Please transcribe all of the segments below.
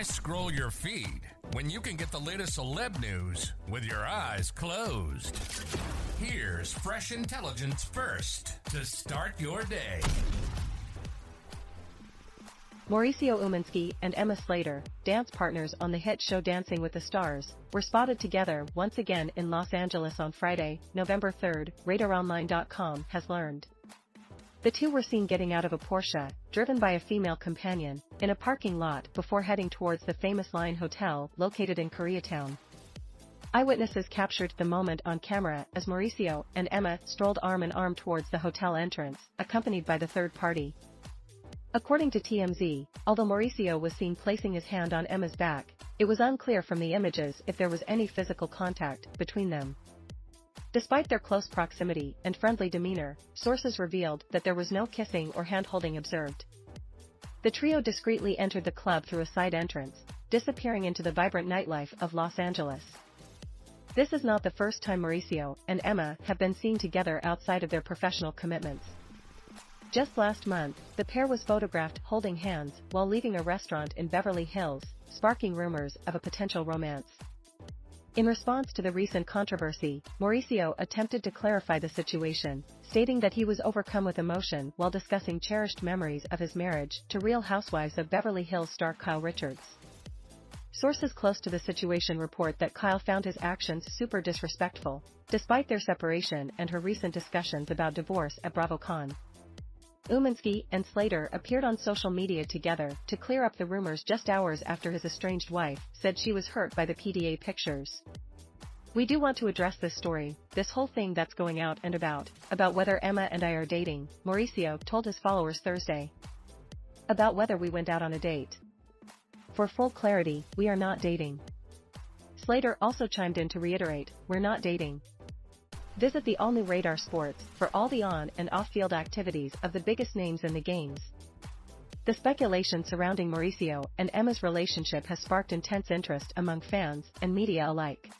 Why scroll your feed when you can get the latest celeb news with your eyes closed? Here's fresh intelligence first to start your day. Mauricio Umansky and Emma Slater, dance partners on the hit show Dancing with the Stars, were spotted together once again in Los Angeles on Friday, November 3, RadarOnline.com has learned. The two were seen getting out of a Porsche, driven by a female companion, in a parking lot before heading towards the famous Lion Hotel located in Koreatown. Eyewitnesses captured the moment on camera as Mauricio and Emma strolled arm in arm towards the hotel entrance, accompanied by the third party. According to TMZ, although Mauricio was seen placing his hand on Emma's back, it was unclear from the images if there was any physical contact between them. Despite their close proximity and friendly demeanor, sources revealed that there was no kissing or hand-holding observed. The trio discreetly entered the club through a side entrance, disappearing into the vibrant nightlife of Los Angeles. This is not the first time Mauricio and Emma have been seen together outside of their professional commitments. Just last month, the pair was photographed holding hands while leaving a restaurant in Beverly Hills, sparking rumors of a potential romance. In response to the recent controversy, Mauricio attempted to clarify the situation, stating that he was overcome with emotion while discussing cherished memories of his marriage to Real Housewives of Beverly Hills star Kyle Richards. Sources close to the situation report that Kyle found his actions super disrespectful, despite their separation and her recent discussions about divorce at BravoCon. Umansky and Slater appeared on social media together to clear up the rumors just hours after his estranged wife said she was hurt by the PDA pictures. We do want to address this story, this whole thing that's going out and about, about whether Emma and I are dating, Mauricio told his followers Thursday. About whether we went out on a date. For full clarity, we are not dating. Slater also chimed in to reiterate, we're not dating. Visit the all-new Radar Sports for all the on- and off-field activities of the biggest names in the games. The speculation surrounding Mauricio and Emma's relationship has sparked intense interest among fans and media alike.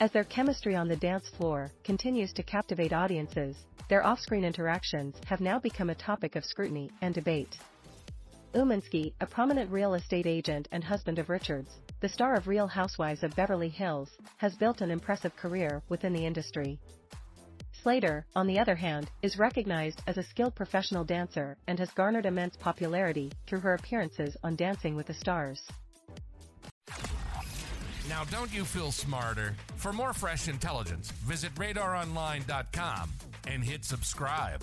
As their chemistry on the dance floor continues to captivate audiences, their off-screen interactions have now become a topic of scrutiny and debate. Umansky, a prominent real estate agent and husband of Richards, the star of Real Housewives of Beverly Hills, has built an impressive career within the industry. Slater, on the other hand, is recognized as a skilled professional dancer and has garnered immense popularity through her appearances on Dancing with the Stars. Now, don't you feel smarter? For more fresh intelligence, visit radaronline.com and hit subscribe.